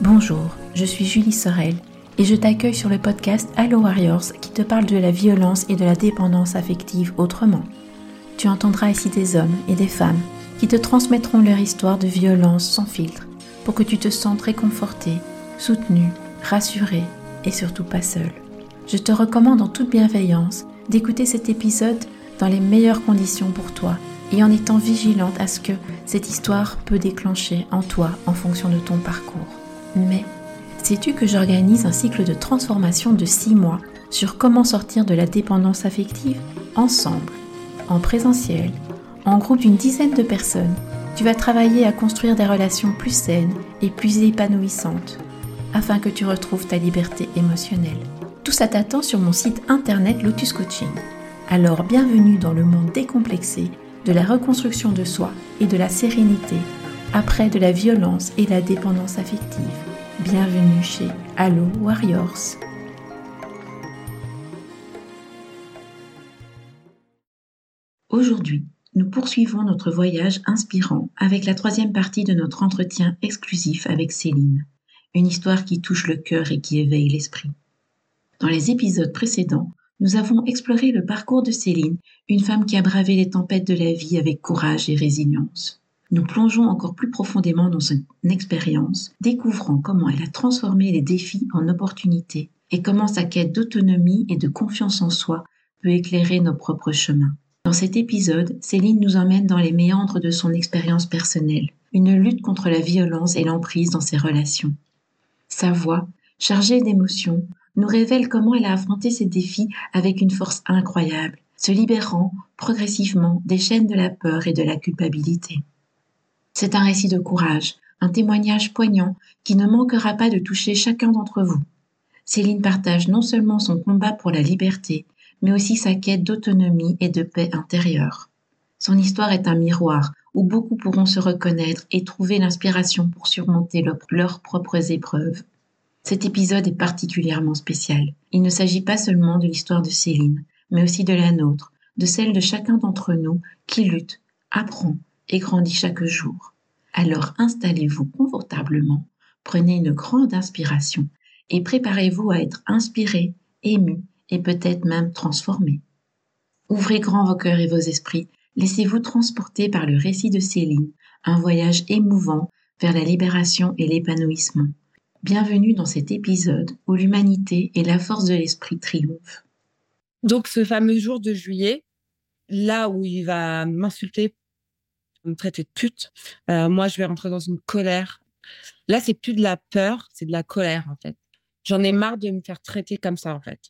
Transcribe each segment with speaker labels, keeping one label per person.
Speaker 1: Bonjour, je suis Julie Sorel et je t'accueille sur le podcast Allo Warriors qui te parle de la violence et de la dépendance affective autrement. Tu entendras ici des hommes et des femmes qui te transmettront leur histoire de violence sans filtre pour que tu te sentes réconforté, soutenu, rassuré et surtout pas seul. Je te recommande en toute bienveillance d'écouter cet épisode dans les meilleures conditions pour toi et en étant vigilante à ce que cette histoire peut déclencher en toi en fonction de ton parcours. Mais sais-tu que j'organise un cycle de transformation de 6 mois sur comment sortir de la dépendance affective ensemble, en présentiel, en groupe d'une dizaine de personnes? Tu vas travailler à construire des relations plus saines et plus épanouissantes afin que tu retrouves ta liberté émotionnelle. Tout ça t'attend sur mon site internet Lotus Coaching. Alors bienvenue dans le monde décomplexé de la reconstruction de soi et de la sérénité après de la violence et la dépendance affective. Bienvenue chez Allo Warriors. Aujourd'hui, nous poursuivons notre voyage inspirant avec la troisième partie de notre entretien exclusif avec Céline. Une histoire qui touche le cœur et qui éveille l'esprit. Dans les épisodes précédents, nous avons exploré le parcours de Céline, une femme qui a bravé les tempêtes de la vie avec courage et résilience. Nous plongeons encore plus profondément dans son expérience, découvrant comment elle a transformé les défis en opportunités et comment sa quête d'autonomie et de confiance en soi peut éclairer nos propres chemins. Dans cet épisode, Céline nous emmène dans les méandres de son expérience personnelle, une lutte contre la violence et l'emprise dans ses relations. Sa voix, chargée d'émotions, nous révèle comment elle a affronté ces défis avec une force incroyable, se libérant progressivement des chaînes de la peur et de la culpabilité. C'est un récit de courage, un témoignage poignant qui ne manquera pas de toucher chacun d'entre vous. Céline partage non seulement son combat pour la liberté, mais aussi sa quête d'autonomie et de paix intérieure. Son histoire est un miroir où beaucoup pourront se reconnaître et trouver l'inspiration pour surmonter leurs propres épreuves. Cet épisode est particulièrement spécial. Il ne s'agit pas seulement de l'histoire de Céline, mais aussi de la nôtre, de celle de chacun d'entre nous qui lutte, apprend et grandit chaque jour. Alors installez-vous confortablement, prenez une grande inspiration et préparez-vous à être inspiré, ému et peut-être même transformé. Ouvrez grand vos cœurs et vos esprits, laissez-vous transporter par le récit de Céline, un voyage émouvant vers la libération et l'épanouissement. Bienvenue dans cet épisode où l'humanité et la force de l'esprit triomphent.
Speaker 2: Donc ce fameux jour de juillet, là où il va m'insulter, me traiter de pute, euh, moi je vais rentrer dans une colère. Là c'est plus de la peur, c'est de la colère en fait. J'en ai marre de me faire traiter comme ça en fait.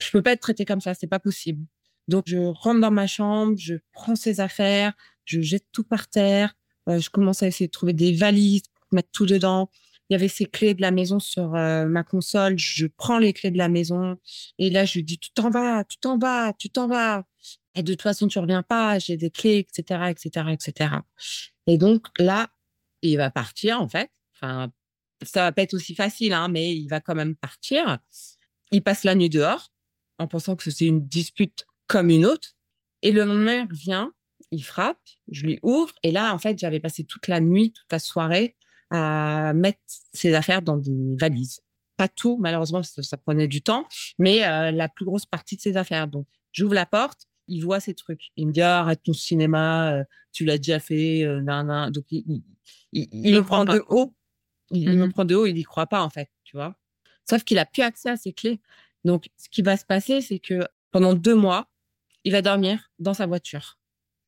Speaker 2: Je peux pas être traité comme ça, c'est pas possible. Donc je rentre dans ma chambre, je prends ses affaires, je jette tout par terre, euh, je commence à essayer de trouver des valises, mettre tout dedans il y avait ses clés de la maison sur euh, ma console. Je prends les clés de la maison et là, je lui dis, tu t'en vas, tu t'en vas, tu t'en vas. Et de toute façon, tu reviens pas, j'ai des clés, etc., etc., etc. Et donc là, il va partir, en fait. Enfin, ça va pas être aussi facile, hein, mais il va quand même partir. Il passe la nuit dehors en pensant que c'est une dispute comme une autre. Et le lendemain, il vient, il frappe, je lui ouvre. Et là, en fait, j'avais passé toute la nuit, toute la soirée à mettre ses affaires dans des valises. Pas tout, malheureusement, ça, ça prenait du temps, mais euh, la plus grosse partie de ses affaires. Donc, j'ouvre la porte, il voit ces trucs. Il me dit ah, arrête ton cinéma, euh, tu l'as déjà fait, euh, nan, Donc il, il, il, me prend de haut. Il, me mmh prend de haut, il n'y croit pas en fait, tu vois. Sauf qu'il a plus accès à ses clés. Donc ce qui va se passer, c'est que pendant deux mois, il va dormir dans sa voiture,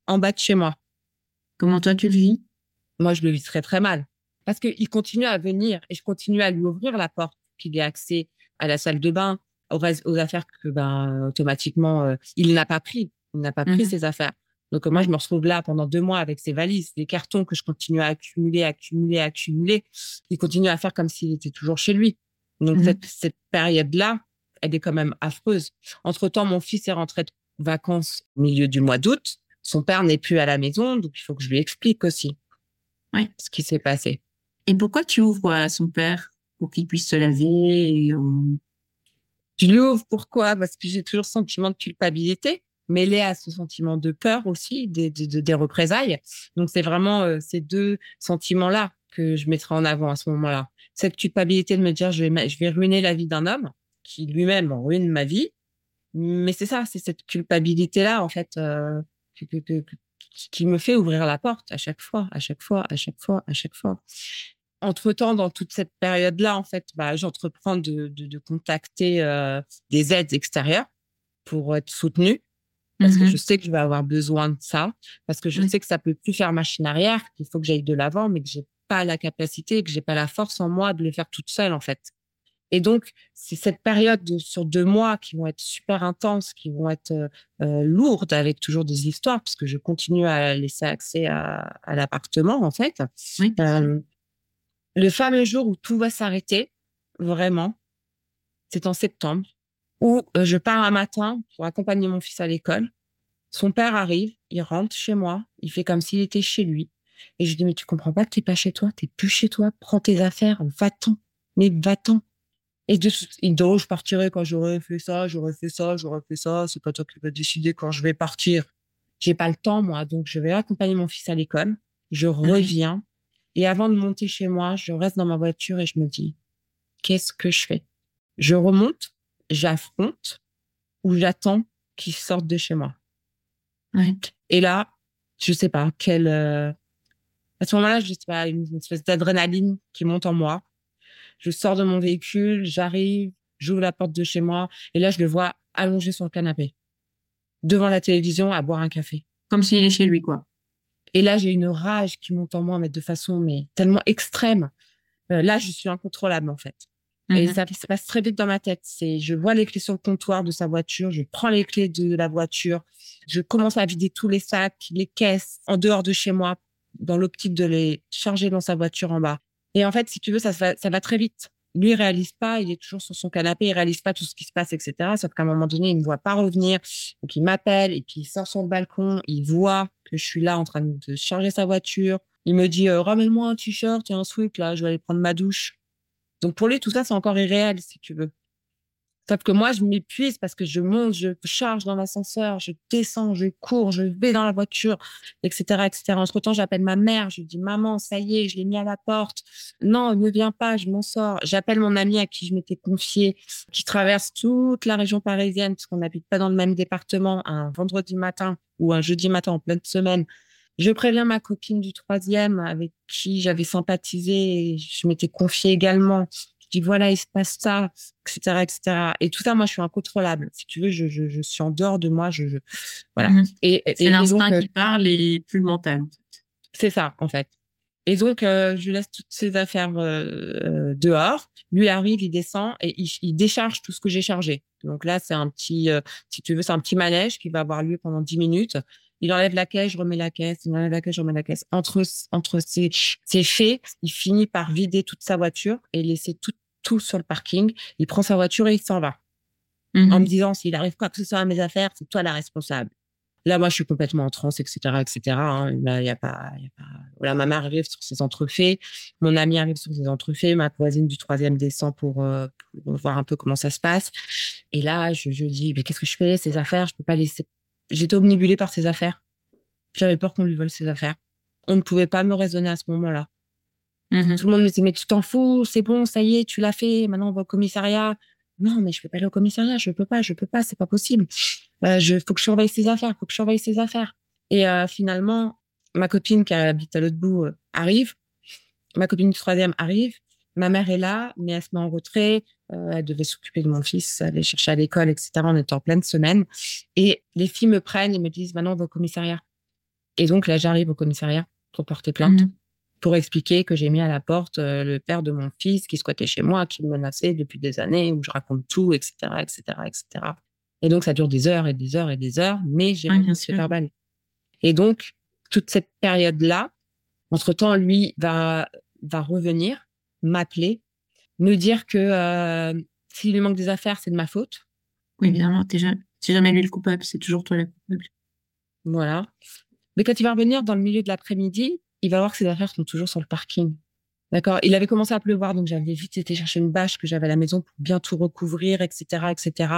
Speaker 2: en bas de chez moi.
Speaker 1: Comment toi tu le vis?
Speaker 2: Moi je le vis très très mal parce qu'il continue à venir et je continue à lui ouvrir la porte qu'il ait accès à la salle de bain, aux, aux affaires que ben automatiquement euh, il n'a pas pris, il n'a pas pris mmh ses affaires. Donc moi je me retrouve là pendant deux mois avec ses valises, des cartons que je continue à accumuler, accumuler, accumuler. Il continue à faire comme s'il était toujours chez lui. Donc mmh cette, cette période-là, elle est quand même affreuse. Entre temps, mon fils est rentré de vacances au milieu du mois d'août. Son père n'est plus à la maison, donc il faut que je lui explique aussi
Speaker 1: ouais.
Speaker 2: ce qui s'est passé.
Speaker 1: Et pourquoi tu ouvres à son père pour qu'il puisse se laver et, euh,
Speaker 2: Je lui ouvre pourquoi? Parce que j'ai toujours ce sentiment de culpabilité, mêlé à ce sentiment de peur aussi, des, des, représailles. Donc c'est vraiment euh, ces deux sentiments-là que je mettrai en avant à ce moment-là. Cette culpabilité de me dire je vais, je vais ruiner la vie d'un homme qui lui-même ruine ma vie. Mais c'est ça, c'est cette culpabilité-là, en fait, euh, qui me fait ouvrir la porte à chaque fois, à chaque fois, à chaque fois, à chaque fois. Entre-temps, dans toute cette période-là, en fait, bah, j'entreprends de, de, de, contacter euh, des aides extérieures pour être soutenue parce que mmh je sais que je vais avoir besoin de ça, parce que je sais que ça peut plus faire machine arrière, qu'il faut que j'aille de l'avant, mais que j'ai pas la capacité, que j'ai pas la force en moi de le faire toute seule en fait. Et donc c'est cette période de, sur deux mois qui vont être super intenses, qui vont être euh, euh lourdes avec toujours des histoires, parce que je continue à laisser accès à, à l'appartement en fait. Oui. Euh, le fameux jour où tout va s'arrêter, vraiment, c'est en septembre où euh, je pars un matin pour accompagner mon fils à l'école. Son père arrive, il rentre chez moi, il fait comme s'il était chez lui. Et je dis, mais tu comprends pas que t'es pas chez toi, t'es plus chez toi, prends tes affaires, va-t'en, mais va-t'en. Et de, il dit, oh, je partirai quand j'aurai fait ça, j'aurai fait ça, j'aurai fait ça, c'est pas toi qui vas décider quand je vais partir. J'ai pas le temps, moi, donc je vais accompagner mon fils à l'école, je reviens, et avant de monter chez moi, je reste dans ma voiture et je me dis, qu'est-ce que je fais? Je remonte, j'affronte ou j'attends qu'ils sortent de chez moi. Et là, je sais pas quelle. Euh, à ce moment-là, je sais pas une espèce d'adrénaline qui monte en moi. Je sors de mon véhicule, j'arrive, j'ouvre la porte de chez moi et là, je le vois allongé sur le canapé, devant la télévision, à boire un café.
Speaker 1: Comme s'il est chez lui, quoi.
Speaker 2: Et là, j'ai une rage qui monte en moi, mais de façon mais tellement extrême. Euh, là, je suis incontrôlable en fait. Et mmh ça, se passe très vite dans ma tête. C'est, je vois les clés sur le comptoir de sa voiture, je prends les clés de la voiture, je commence à vider tous les sacs, les caisses en dehors de chez moi, dans l'optique de les charger dans sa voiture en bas. Et en fait, si tu veux, ça, va, ça va très vite. Lui, il réalise pas, il est toujours sur son canapé, il réalise pas tout ce qui se passe, etc. Sauf qu'à un moment donné, il ne voit pas revenir. Donc, il m'appelle et puis il sort sur le balcon, il voit que je suis là en train de charger sa voiture. Il me dit, euh, ramène-moi un t-shirt et un sweat, là, je vais aller prendre ma douche. Donc pour lui, tout ça, c'est encore irréel, si tu veux. Sauf que moi, je m'épuise parce que je monte, je charge dans l'ascenseur, je descends, je cours, je vais dans la voiture, etc., etc. Entre temps, j'appelle ma mère, je dis maman, ça y est, je l'ai mis à la porte. Non, ne viens pas, je m'en sors. J'appelle mon ami à qui je m'étais confiée, qui traverse toute la région parisienne, parce qu'on n'habite pas dans le même département, un vendredi matin ou un jeudi matin en pleine semaine. Je préviens ma copine du troisième avec qui j'avais sympathisé et je m'étais confiée également. Je dis voilà, il se passe ça, etc., etc. Et tout ça, moi, je suis incontrôlable. Si tu veux, je, je, je suis en dehors de moi. Je, je... voilà.
Speaker 1: Mmh et, c'est l'instinct euh qui parle et plus le mental.
Speaker 2: C'est ça, en fait. Et donc, euh, je laisse toutes ces affaires euh, dehors. Lui arrive, il descend et il, il décharge tout ce que j'ai chargé. Donc là, c'est un petit, si tu veux, c'est un petit manège qui va avoir lieu pendant 10 minutes. Il enlève la caisse, je remets la caisse, il enlève la caisse, je remets la caisse. Entre, entre ces, ces faits, il finit par vider toute sa voiture et laisser tout, tout sur le parking. Il prend sa voiture et il s'en va. En me mhm. disant, s'il arrive quoi que ce soit à mes affaires, c'est toi la responsable. Là, moi, je suis complètement en transe, etc., etc. Hein. Là, il y a pas, y a pas. Voilà, ma mère arrive sur ses entrefaits, mon ami arrive sur ses entrefaits, ma voisine du troisième descend pour, euh, pour, voir un peu comment ça se passe. Et là, je, je dis, mais qu'est-ce que je fais? Ces affaires, je peux pas laisser J'étais omnibulée par ses affaires. J'avais peur qu'on lui vole ses affaires. On ne pouvait pas me raisonner à ce moment-là. Mmh Tout le monde me disait, mais tu t'en fous, c'est bon, ça y est, tu l'as fait, maintenant on va au commissariat. Non, mais je peux pas aller au commissariat, je peux pas, je peux pas, c'est pas possible. Euh, je, faut que je surveille ses affaires, faut que je surveille ses affaires. Et euh, finalement, ma copine qui habite à l'autre bout euh, arrive, ma copine du troisième arrive, ma mère est là, mais elle se met en retrait. Euh, elle devait s'occuper de mon fils, aller chercher à l'école, etc. On était en pleine semaine. Et les filles me prennent et me disent, maintenant, on va au commissariat. Et donc, là, j'arrive au commissariat pour porter plainte, mmh pour expliquer que j'ai mis à la porte euh, le père de mon fils qui squattait chez moi, qui me menaçait depuis des années, où je raconte tout, etc., etc., etc. Et donc, ça dure des heures et des heures et des heures, mais j'ai rien fait verbal. Et donc, toute cette période-là, entre-temps, lui va, va revenir, m'appeler, me dire que euh, s'il lui manque des affaires, c'est de ma faute.
Speaker 1: Oui, évidemment, t'es jamais, jamais lui le coupable, c'est toujours toi le coupable.
Speaker 2: Voilà. Mais quand il va revenir dans le milieu de l'après-midi, il va voir que ses affaires sont toujours sur le parking. D'accord? Il avait commencé à pleuvoir, donc j'avais vite été chercher une bâche que j'avais à la maison pour bien tout recouvrir, etc., etc.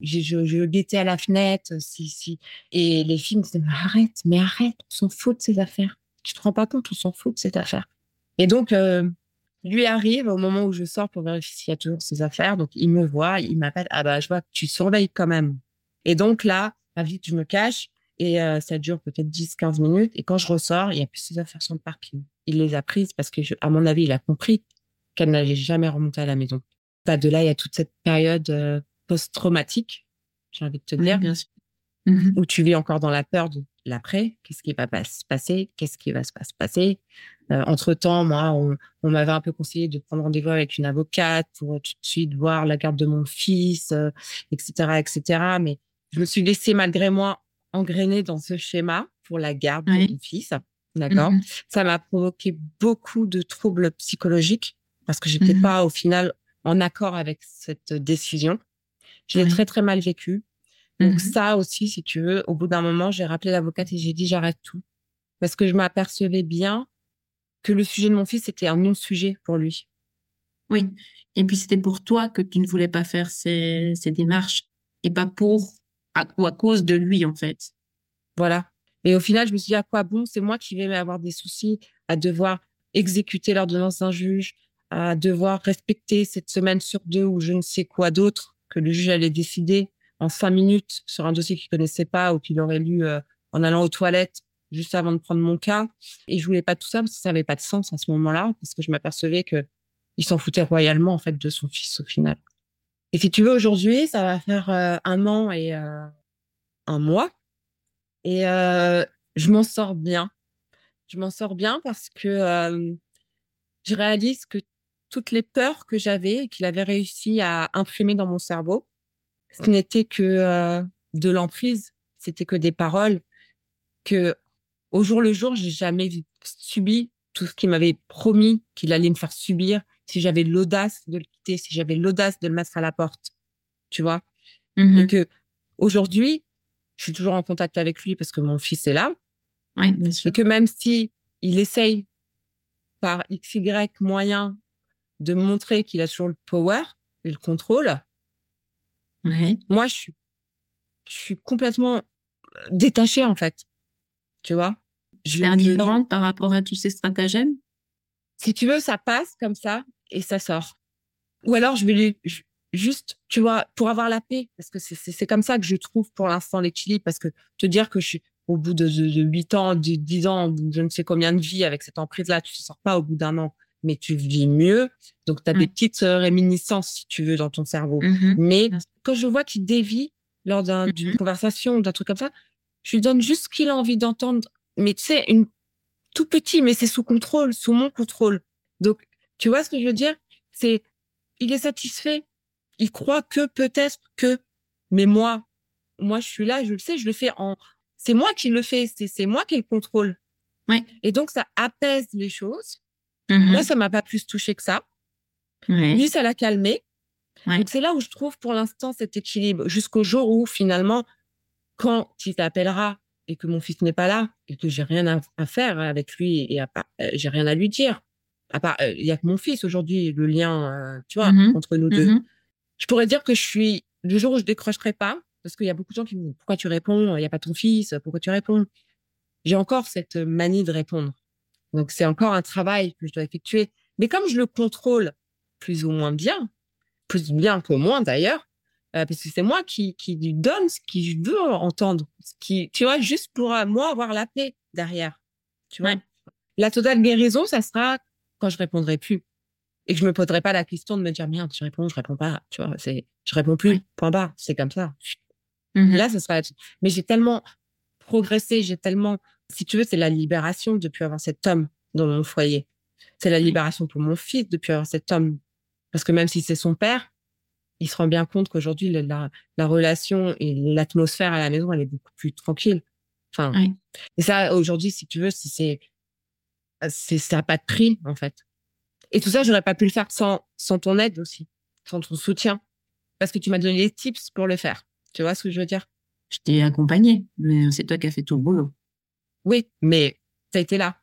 Speaker 2: Je guettais à la fenêtre, si, si. Et les filles me disaient, mais arrête, mais arrête, on s'en fout de ces affaires. Tu te rends pas compte, on s'en fout de cette affaire. Et donc, euh, lui arrive au moment où je sors pour vérifier s'il y a toujours ses affaires. Donc, il me voit, il m'appelle. Ah bah, je vois que tu surveilles quand même. Et donc là, à vite, je me cache et euh, ça dure peut-être 10-15 minutes. Et quand je ressors, il y a plus ses affaires sur le parking. Il les a prises parce que, à mon avis, il a compris qu'elle n'allait jamais remonter à la maison. Bah, de là, il y a toute cette période euh, post-traumatique, j'ai envie de te dire,
Speaker 1: bien sûr.
Speaker 2: Mmh où tu vis encore dans la peur de l'après. Qu'est-ce qui va se passer Qu'est-ce qui va se passer euh, Entre-temps, moi, on, on m'avait un peu conseillé de prendre rendez-vous avec une avocate pour tout de suite voir la garde de mon fils, etc., euh, etc. Mais je me suis laissée malgré moi engrainer dans ce schéma pour la garde de mon fils. D'accord mmh Ça m'a provoqué beaucoup de troubles psychologiques parce que j'étais mmh pas au final en accord avec cette décision. Je l'ai très très mal vécu. Donc mmh ça aussi, si tu veux, au bout d'un moment, j'ai rappelé l'avocate et j'ai dit j'arrête tout parce que je m'apercevais bien que le sujet de mon fils était un non-sujet pour lui.
Speaker 1: Oui. Et puis c'était pour toi que tu ne voulais pas faire ces, ces démarches et pas pour à, ou à cause de lui en fait.
Speaker 2: Voilà. Et au final, je me suis dit à quoi bon? C'est moi qui vais avoir des soucis à devoir exécuter l'ordonnance d'un juge, à devoir respecter cette semaine sur deux ou je ne sais quoi d'autre que le juge allait décider en cinq minutes sur un dossier qu'il connaissait pas ou qu'il aurait lu euh, en allant aux toilettes juste avant de prendre mon cas. Et je voulais pas tout ça parce que ça n'avait pas de sens à ce moment-là parce que je m'apercevais que il s'en foutait royalement en fait de son fils au final. Et si tu veux aujourd'hui, ça va faire euh, un an et euh, un mois et je m'en sors bien. Je m'en sors bien parce que je réalise que toutes les peurs que j'avais et qu'il avait réussi à imprimer dans mon cerveau, ce n'était que euh, de l'emprise, c'était que des paroles que au jour le jour, j'ai jamais subi tout ce qu'il m'avait promis qu'il allait me faire subir si j'avais l'audace de le quitter, si j'avais l'audace de le mettre à la porte. Tu vois? Mmh et que aujourd'hui, je suis toujours en contact avec lui parce que mon fils est là.
Speaker 1: Oui, bien sûr.
Speaker 2: Et que même si il essaye par XY moyen de montrer qu'il a toujours le power et le contrôle. Moi, je suis, je suis complètement euh, détachée, en fait. Tu vois?
Speaker 1: Je suis indifférente par rapport à tous ces stratagèmes?
Speaker 2: Si tu veux, ça passe comme ça et ça sort. Ou alors, je vais juste, tu vois, pour avoir la paix, parce que c'est comme ça que je trouve pour l'instant l'équilibre, parce que te dire que je suis au bout de, de, 8 ans, de 10 ans, je ne sais combien de vie avec cette emprise-là, tu ne sors pas au bout d'un an mais tu vis mieux. Donc, tu as des mmh. petites euh, réminiscences, si tu veux, dans ton cerveau. Mmh mais quand je vois qu'il dévie lors mmh d'une conversation ou d'un truc comme ça, je lui donne juste ce qu'il a envie d'entendre. Mais tu sais, une tout petit, mais c'est sous contrôle, sous mon contrôle. Donc, tu vois ce que je veux dire? C'est, il est satisfait. Il croit que peut-être que, mais moi, moi, je suis là, je le sais, je le fais en. C'est moi qui le fais, c'est moi qui le contrôle.
Speaker 1: Ouais.
Speaker 2: Et donc, ça apaise les choses. Moi, mmh ça m'a pas plus touché que ça. Lui, ça l'a calmé. Donc, c'est là où je trouve pour l'instant cet équilibre jusqu'au jour où finalement, quand il t'appellera et que mon fils n'est pas là et que j'ai rien à, faire avec lui et euh, j'ai rien à lui dire. À part, euh, il y a que mon fils aujourd'hui, le lien, euh, tu vois, mmh entre nous deux. Mmh je pourrais dire que je suis, le jour où je décrocherai pas, parce qu'il y a beaucoup de gens qui me disent, pourquoi tu réponds? Il n'y a pas ton fils, pourquoi tu réponds? J'ai encore cette manie de répondre. Donc, c'est encore un travail que je dois effectuer. Mais comme je le contrôle plus ou moins bien, plus bien que moins d'ailleurs, euh, parce que c'est moi qui, qui lui donne ce qu'il veut entendre, ce qui, tu vois, juste pour euh, moi avoir la paix derrière. Tu vois, la totale guérison, ça sera quand je répondrai plus et que je me poserai pas la question de me dire merde, je réponds, je réponds pas. Tu vois, c'est, je réponds plus. Point barre. C'est comme ça. Mmh Là, ce sera. Mais j'ai tellement progressé, j'ai tellement si tu veux, c'est la libération depuis avoir cet homme dans mon foyer. C'est la libération pour mon fils depuis avoir cet homme. Parce que même si c'est son père, il se rend bien compte qu'aujourd'hui, la, la, relation et l'atmosphère à la maison, elle est beaucoup plus tranquille. Enfin, et ça, aujourd'hui, si tu veux, c'est, c'est, ça n'a pas de prix, en fait. Et tout ça, j'aurais pas pu le faire sans, sans ton aide aussi, sans ton soutien. Parce que tu m'as donné les tips pour le faire. Tu vois ce que je veux dire?
Speaker 1: Je t'ai accompagné, mais c'est toi qui as fait tout le boulot.
Speaker 2: Oui, mais ça a été là,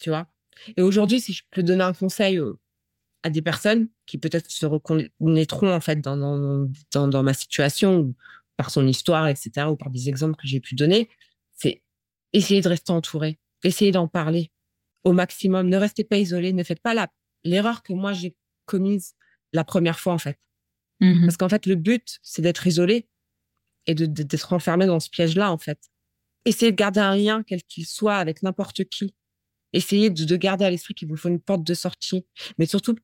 Speaker 2: tu vois. Et aujourd'hui, si je peux donner un conseil à des personnes qui peut-être se reconnaîtront en fait dans, dans, dans, ma situation, par son histoire, etc., ou par des exemples que j'ai pu donner, c'est essayer de rester entouré, essayer d'en parler. au maximum. Ne restez pas isolés. Ne faites pas la l'erreur que moi j'ai commise la première fois en fait.
Speaker 3: Mhm.
Speaker 2: Parce qu'en fait, le but, c'est d'être isolé et de, de- d'être enfermé dans ce piège-là, en fait. Essayez de garder un lien, quel qu'il soit, avec n'importe qui. Essayez de, de garder à l'esprit qu'il vous faut une porte de sortie. Mais surtout,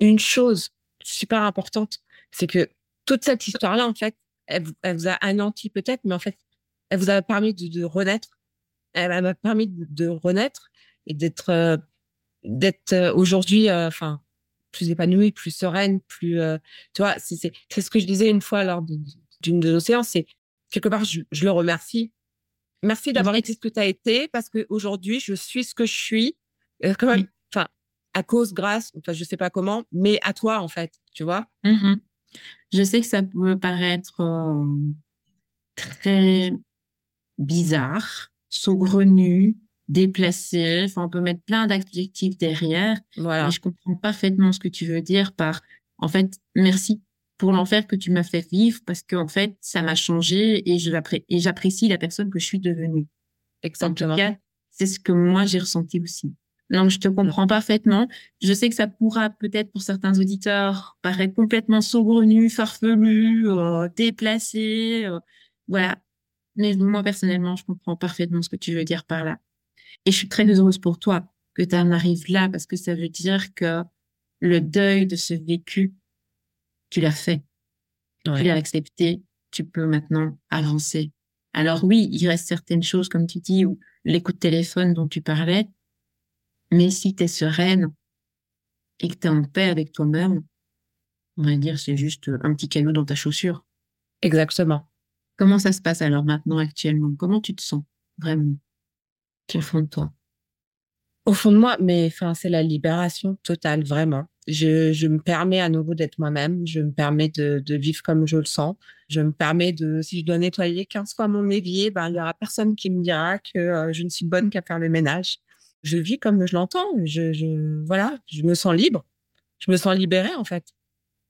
Speaker 2: une chose super importante, c'est que toute cette histoire-là, en fait, elle, vous- a anéanti peut-être, mais en fait, elle vous a permis de, renaître. Elle m'a permis de, renaître et d'être, euh, euh, aujourd'hui, euh, enfin, plus épanouie, plus sereine, plus, tu vois, c'est, ce que je disais une fois lors d'une de nos séances, c'est quelque part, je le remercie. Merci d'avoir été ce que tu as été parce que aujourd'hui, je suis ce que je suis. Euh, quand même,
Speaker 3: Oui.
Speaker 2: enfin, à cause, grâce, enfin, je sais pas comment, mais à toi, en fait, tu vois.
Speaker 3: Mhm. Je sais que ça peut paraître euh, très bizarre, saugrenu, déplacé. Enfin, on peut mettre plein d'adjectifs derrière.
Speaker 2: Voilà.
Speaker 3: Et je comprends parfaitement ce que tu veux dire par, en fait, merci pour l'enfer que tu m'as fait vivre parce que, en fait, ça m'a changé et je l'appré- et j'apprécie la personne que je suis devenue. En tout
Speaker 2: Exactement.
Speaker 3: cas, c'est ce que moi j'ai ressenti aussi. Donc, je te comprends parfaitement. Je sais que ça pourra peut-être pour certains auditeurs paraître complètement saugrenu, farfelu, euh, déplacé, euh, voilà. Mais moi personnellement, je comprends parfaitement ce que tu veux dire par là. Et je suis très heureuse pour toi que tu en arrives là parce que ça veut dire que le deuil de ce vécu, tu l'as fait, tu l'as accepté, tu peux maintenant avancer. Alors oui, il reste certaines choses, comme tu dis, ou les coups de téléphone dont tu parlais, mais si tu es sereine et que tu es en paix avec toi-même, on va dire c'est juste un petit caillou dans ta chaussure.
Speaker 2: Exactement.
Speaker 3: Comment ça se passe alors maintenant actuellement? Comment tu te sens vraiment au fond de toi?
Speaker 2: Au fond de moi, mais enfin, c'est la libération totale, vraiment. Je, je me permets à nouveau d'être moi-même. Je me permets de, de vivre comme je le sens. Je me permets de, si je dois nettoyer 15 fois mon évier, ben, il y aura personne qui me dira que euh, je ne suis bonne qu'à faire le ménage. Je vis comme je l'entends. Je, je, voilà, je me sens libre. Je me sens libérée, en fait.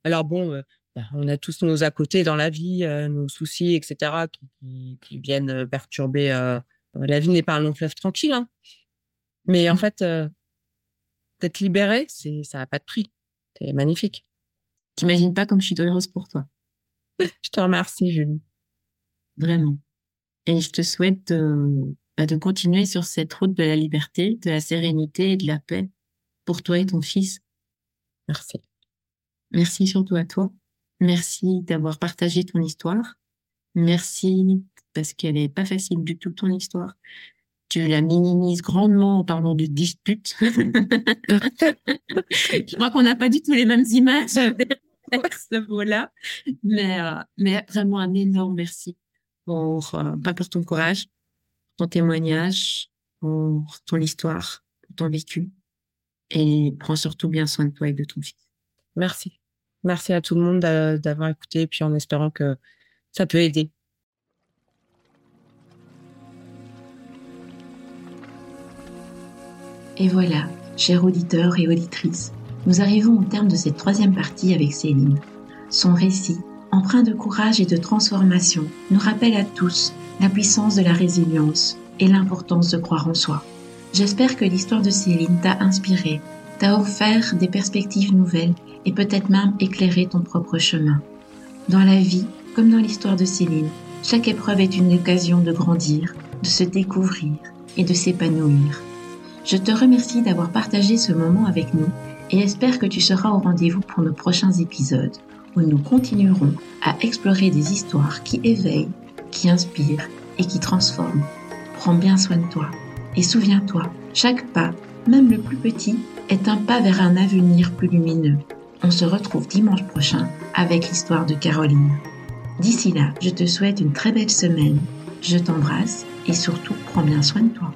Speaker 2: Alors bon, euh, ben, on a tous nos à côté dans la vie, euh, nos soucis, etc., qui, qui, qui viennent perturber. la vie n'est pas un long fleuve tranquille, hein. Mais en fait, euh, d'être libéré, c'est, ça n'a pas de prix. C'est magnifique.
Speaker 3: T'imagines pas comme je suis heureuse pour toi,
Speaker 2: Je te remercie, Julie.
Speaker 3: vraiment. Et je te souhaite de, bah, de continuer sur cette route de la liberté, de la sérénité et de la paix pour toi et ton fils.
Speaker 2: Merci.
Speaker 3: Merci surtout à toi. Merci d'avoir partagé ton histoire. Merci parce qu'elle est pas facile du tout ton histoire. Tu la minimises grandement en parlant de dispute. Je crois qu'on n'a pas du tout les mêmes images avec ce mot-là. Mais, euh, mais vraiment un énorme merci pour, euh, pas pour ton courage, pour ton témoignage, pour ton histoire, pour ton vécu. Et prends surtout bien soin de toi et de ton fils.
Speaker 2: Merci. Merci à tout le monde d'a- d'avoir écouté, puis en espérant que ça peut aider.
Speaker 3: Et voilà, chers auditeurs et auditrices, nous arrivons au terme de cette troisième partie avec Céline. Son récit, empreint de courage et de transformation, nous rappelle à tous la puissance de la résilience et l'importance de croire en soi. J'espère que l'histoire de Céline t'a inspiré, t'a offert des perspectives nouvelles et peut-être même éclairé ton propre chemin. Dans la vie, comme dans l'histoire de Céline, chaque épreuve est une occasion de grandir, de se découvrir et de s'épanouir. Je te remercie d'avoir partagé ce moment avec nous et espère que tu seras au rendez-vous pour nos prochains épisodes où nous continuerons à explorer des histoires qui éveillent, qui inspirent et qui transforment. Prends bien soin de toi et souviens-toi, chaque pas, même le plus petit, est un pas vers un avenir plus lumineux. On se retrouve dimanche prochain avec l'histoire de Caroline. D'ici là, je te souhaite une très belle semaine. Je t'embrasse et surtout prends bien soin de toi.